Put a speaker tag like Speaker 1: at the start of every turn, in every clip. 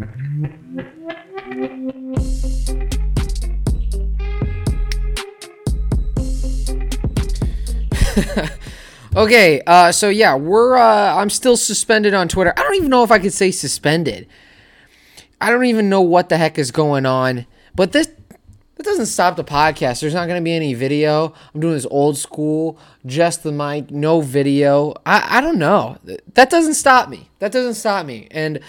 Speaker 1: okay, uh, so yeah, we're uh, I'm still suspended on Twitter. I don't even know if I could say suspended. I don't even know what the heck is going on. But this that doesn't stop the podcast. There's not going to be any video. I'm doing this old school, just the mic, no video. I, I don't know. That doesn't stop me. That doesn't stop me. And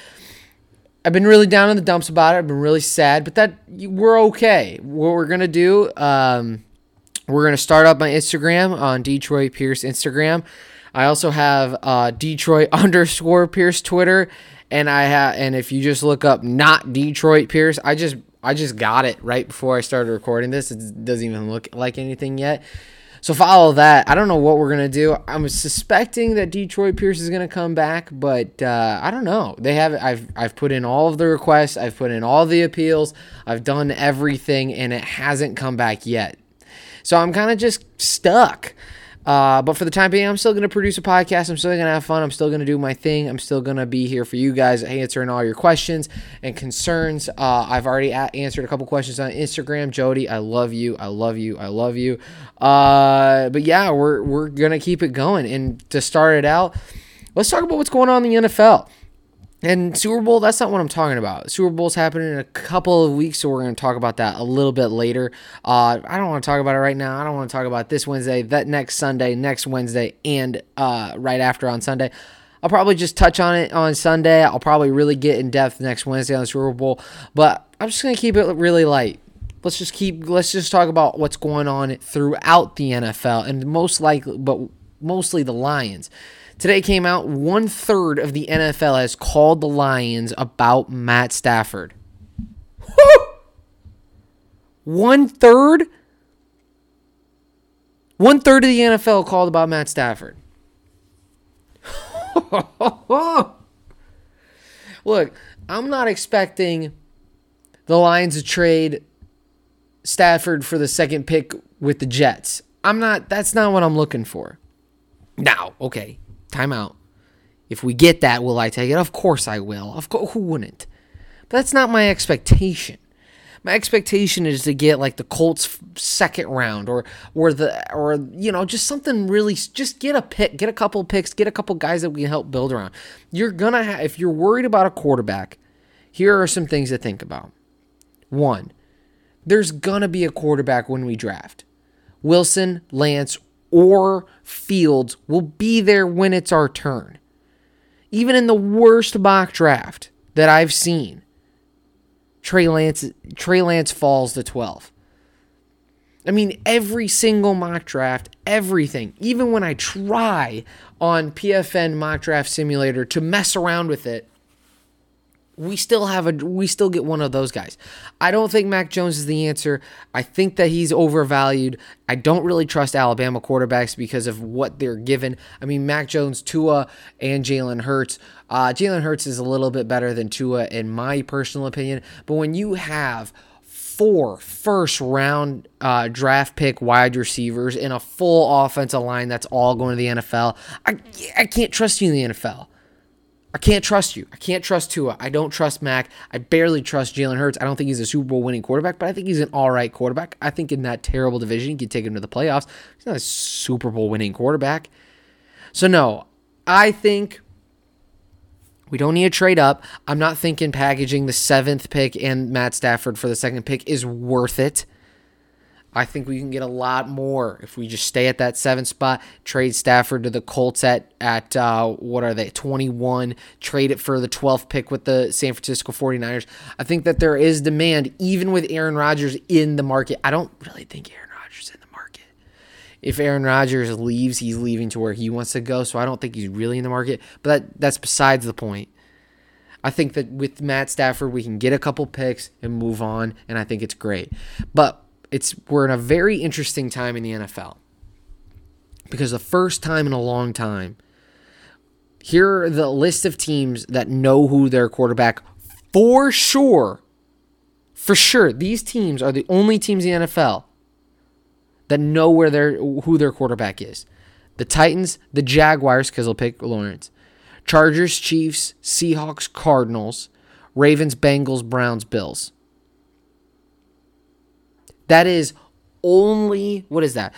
Speaker 1: I've been really down in the dumps about it. I've been really sad, but that we're okay. What we're gonna do, um, we're gonna start up my Instagram on Detroit Pierce Instagram. I also have uh, Detroit underscore Pierce Twitter, and I have and if you just look up not Detroit Pierce, I just I just got it right before I started recording this. It doesn't even look like anything yet. So follow that. I don't know what we're gonna do. I'm suspecting that Detroit Pierce is gonna come back, but uh, I don't know. They have. I've I've put in all of the requests. I've put in all the appeals. I've done everything, and it hasn't come back yet. So I'm kind of just stuck. Uh, but for the time being, I'm still going to produce a podcast. I'm still going to have fun. I'm still going to do my thing. I'm still going to be here for you guys, answering all your questions and concerns. Uh, I've already a- answered a couple questions on Instagram. Jody, I love you. I love you. I love you. Uh, but yeah, we're, we're going to keep it going. And to start it out, let's talk about what's going on in the NFL. And Super Bowl, that's not what I'm talking about. Super Bowl's happening in a couple of weeks, so we're going to talk about that a little bit later. Uh, I don't want to talk about it right now. I don't want to talk about this Wednesday, that next Sunday, next Wednesday, and uh, right after on Sunday. I'll probably just touch on it on Sunday. I'll probably really get in depth next Wednesday on the Super Bowl, but I'm just going to keep it really light. Let's just keep. Let's just talk about what's going on throughout the NFL, and most likely, but mostly the Lions. Today came out one third of the NFL has called the Lions about Matt Stafford. One third? One third of the NFL called about Matt Stafford. Look, I'm not expecting the Lions to trade Stafford for the second pick with the Jets. I'm not, that's not what I'm looking for. Now, okay, timeout. If we get that, will I take it? Of course I will. Of course, who wouldn't? But that's not my expectation. My expectation is to get like the Colts second round or or the or you know just something really just get a pick, get a couple picks, get a couple guys that we can help build around. You're gonna have if you're worried about a quarterback, here are some things to think about. One, there's gonna be a quarterback when we draft. Wilson, Lance, or Fields will be there when it's our turn. Even in the worst mock draft that I've seen, Trey Lance Trey Lance falls to 12. I mean, every single mock draft, everything, even when I try on PFN mock draft simulator to mess around with it, we still have a we still get one of those guys. I don't think Mac Jones is the answer. I think that he's overvalued. I don't really trust Alabama quarterbacks because of what they're given. I mean, Mac Jones, Tua, and Jalen Hurts. Uh, Jalen Hurts is a little bit better than Tua in my personal opinion. But when you have four first round uh, draft pick wide receivers in a full offensive line that's all going to the NFL, I, I can't trust you in the NFL. I can't trust you. I can't trust Tua. I don't trust Mac. I barely trust Jalen Hurts. I don't think he's a Super Bowl winning quarterback, but I think he's an all right quarterback. I think in that terrible division, you could take him to the playoffs. He's not a Super Bowl winning quarterback. So, no, I think we don't need to trade up. I'm not thinking packaging the seventh pick and Matt Stafford for the second pick is worth it. I think we can get a lot more if we just stay at that seven spot. Trade Stafford to the Colts at at uh, what are they 21? Trade it for the 12th pick with the San Francisco 49ers. I think that there is demand even with Aaron Rodgers in the market. I don't really think Aaron Rodgers in the market. If Aaron Rodgers leaves, he's leaving to where he wants to go. So I don't think he's really in the market. But that, that's besides the point. I think that with Matt Stafford, we can get a couple picks and move on, and I think it's great. But it's we're in a very interesting time in the NFL because the first time in a long time, here are the list of teams that know who their quarterback for sure. For sure, these teams are the only teams in the NFL that know where their who their quarterback is. The Titans, the Jaguars, because they'll pick Lawrence, Chargers, Chiefs, Seahawks, Cardinals, Ravens, Bengals, Browns, Bills. That is only, what is that?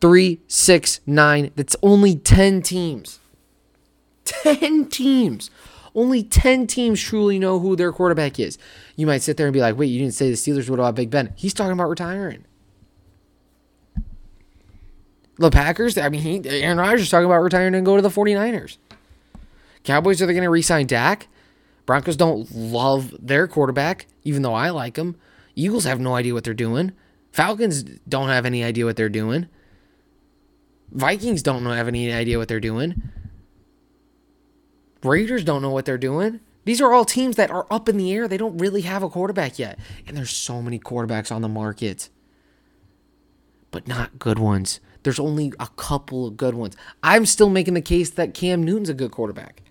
Speaker 1: Three, six, nine. That's only 10 teams. 10 teams. Only 10 teams truly know who their quarterback is. You might sit there and be like, wait, you didn't say the Steelers. What about Big Ben? He's talking about retiring. The Packers, I mean, he, Aaron Rodgers is talking about retiring and go to the 49ers. Cowboys, are they going to re sign Dak? Broncos don't love their quarterback, even though I like him. Eagles have no idea what they're doing. Falcons don't have any idea what they're doing. Vikings don't have any idea what they're doing. Raiders don't know what they're doing. These are all teams that are up in the air. They don't really have a quarterback yet. And there's so many quarterbacks on the market, but not good ones. There's only a couple of good ones. I'm still making the case that Cam Newton's a good quarterback.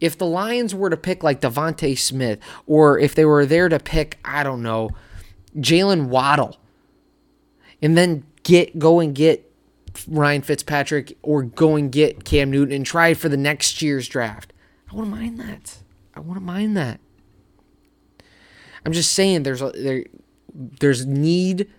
Speaker 1: If the Lions were to pick like DeVonta Smith, or if they were there to pick, I don't know, Jaylen Waddle, and then get go and get Ryan Fitzpatrick or go and get Cam Newton and try for the next year's draft. I wouldn't mind that. I wouldn't mind that. I'm just saying there's a there there's need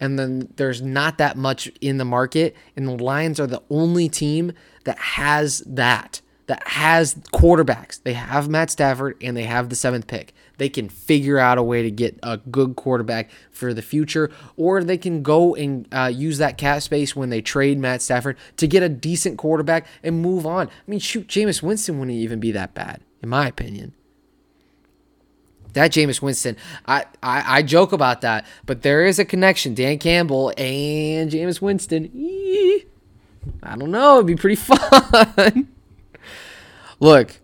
Speaker 1: and then there's not that much in the market and the Lions are the only team that has that that has quarterbacks. They have Matt Stafford and they have the 7th pick they can figure out a way to get a good quarterback for the future, or they can go and uh, use that cap space when they trade Matt Stafford to get a decent quarterback and move on. I mean, shoot, Jameis Winston wouldn't even be that bad, in my opinion. That Jameis Winston, I, I, I joke about that, but there is a connection. Dan Campbell and Jameis Winston. Eee, I don't know. It'd be pretty fun. Look,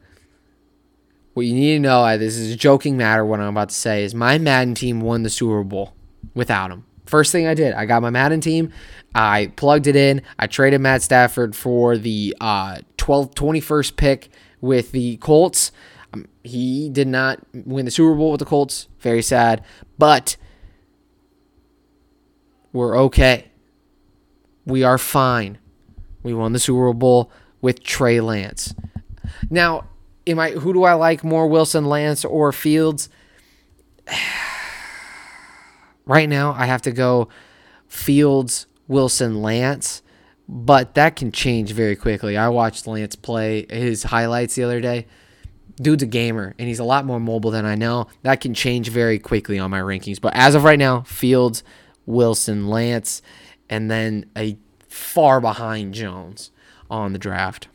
Speaker 1: what you need to know, this is a joking matter. What I'm about to say is my Madden team won the Super Bowl without him. First thing I did, I got my Madden team. I plugged it in. I traded Matt Stafford for the uh, 12, 21st pick with the Colts. Um, he did not win the Super Bowl with the Colts. Very sad. But we're okay. We are fine. We won the Super Bowl with Trey Lance. Now, am I who do I like more, Wilson, Lance, or Fields? right now, I have to go Fields, Wilson, Lance, but that can change very quickly. I watched Lance play his highlights the other day. Dude's a gamer, and he's a lot more mobile than I know. That can change very quickly on my rankings. But as of right now, Fields, Wilson, Lance, and then a far behind Jones on the draft.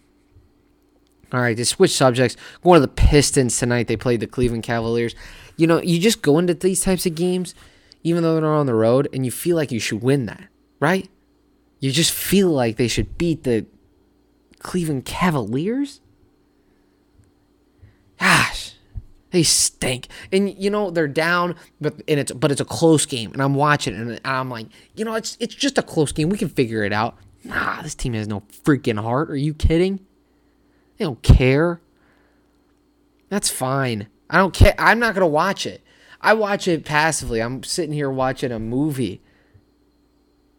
Speaker 1: All right, to switch subjects, going to the Pistons tonight. They played the Cleveland Cavaliers. You know, you just go into these types of games, even though they're on the road, and you feel like you should win that, right? You just feel like they should beat the Cleveland Cavaliers. Gosh, they stink. And you know they're down, but and it's but it's a close game, and I'm watching, and I'm like, you know, it's it's just a close game. We can figure it out. Nah, this team has no freaking heart. Are you kidding? They don't care. That's fine. I don't care. I'm not going to watch it. I watch it passively. I'm sitting here watching a movie.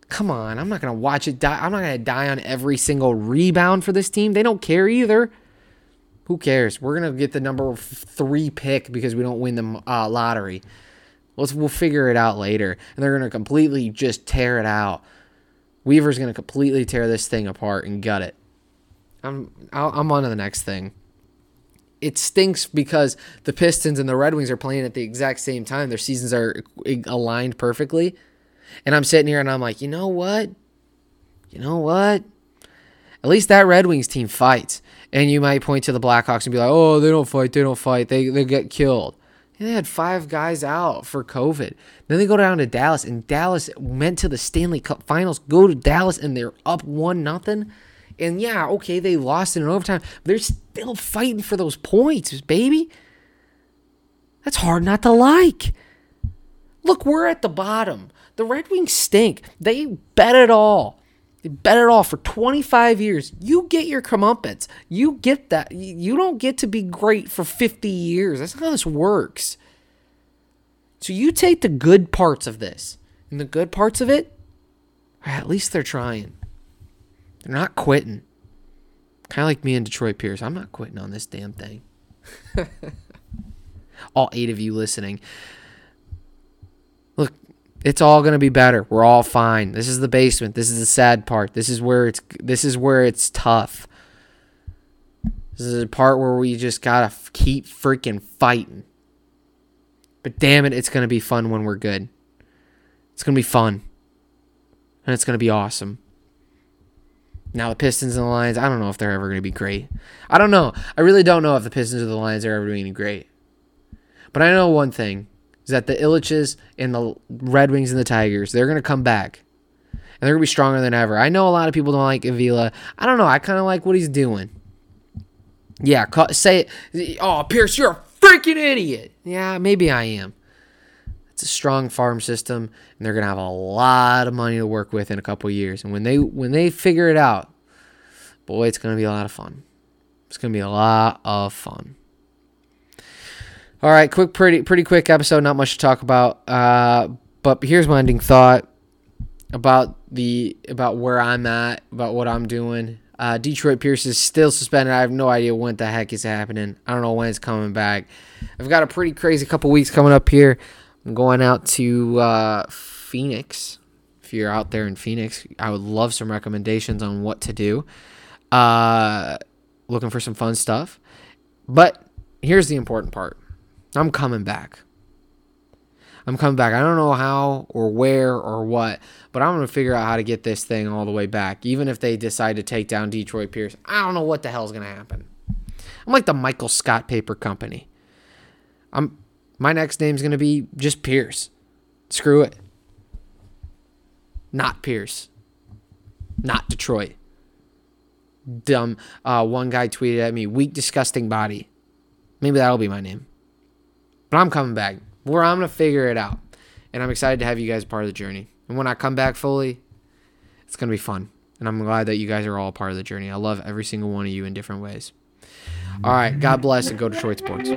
Speaker 1: Come on. I'm not going to watch it die. I'm not going to die on every single rebound for this team. They don't care either. Who cares? We're going to get the number three pick because we don't win the uh, lottery. Let's, we'll figure it out later. And they're going to completely just tear it out. Weaver's going to completely tear this thing apart and gut it. I'm I'm on to the next thing. It stinks because the Pistons and the Red Wings are playing at the exact same time. Their seasons are aligned perfectly. And I'm sitting here and I'm like, you know what? You know what? At least that Red Wings team fights. And you might point to the Blackhawks and be like, oh, they don't fight. They don't fight. They, they get killed. And they had five guys out for COVID. Then they go down to Dallas, and Dallas went to the Stanley Cup Finals. Go to Dallas, and they're up one nothing. And yeah, okay, they lost in overtime. They're still fighting for those points, baby. That's hard not to like. Look, we're at the bottom. The Red Wings stink. They bet it all. They bet it all for 25 years. You get your comeuppance. You get that. You don't get to be great for 50 years. That's how this works. So you take the good parts of this. And the good parts of it, at least they're trying. They're not quitting. Kind of like me and Detroit Pierce. I'm not quitting on this damn thing. all eight of you listening. Look, it's all going to be better. We're all fine. This is the basement. This is the sad part. This is where it's this is where it's tough. This is a part where we just got to keep freaking fighting. But damn it, it's going to be fun when we're good. It's going to be fun. And it's going to be awesome. Now the Pistons and the Lions, I don't know if they're ever going to be great. I don't know. I really don't know if the Pistons or the Lions are ever going to be great. But I know one thing is that the Ilitches and the Red Wings and the Tigers, they're going to come back. And they're going to be stronger than ever. I know a lot of people don't like Avila. I don't know. I kind of like what he's doing. Yeah, say it. Oh, Pierce, you're a freaking idiot. Yeah, maybe I am. It's a strong farm system, and they're gonna have a lot of money to work with in a couple years. And when they when they figure it out, boy, it's gonna be a lot of fun. It's gonna be a lot of fun. All right, quick, pretty pretty quick episode. Not much to talk about. Uh, but here's my ending thought about the about where I'm at, about what I'm doing. Uh, Detroit Pierce is still suspended. I have no idea what the heck is happening. I don't know when it's coming back. I've got a pretty crazy couple weeks coming up here. I'm going out to uh, Phoenix. If you're out there in Phoenix, I would love some recommendations on what to do. Uh, looking for some fun stuff. But here's the important part I'm coming back. I'm coming back. I don't know how or where or what, but I'm going to figure out how to get this thing all the way back. Even if they decide to take down Detroit Pierce, I don't know what the hell's going to happen. I'm like the Michael Scott Paper Company. I'm my next name's going to be just Pierce. Screw it. Not Pierce. Not Detroit. Dumb. Uh, one guy tweeted at me, weak, disgusting body. Maybe that'll be my name. But I'm coming back. Where I'm going to figure it out. And I'm excited to have you guys part of the journey. And when I come back fully, it's going to be fun. And I'm glad that you guys are all part of the journey. I love every single one of you in different ways. All right. God bless and go Detroit Sports.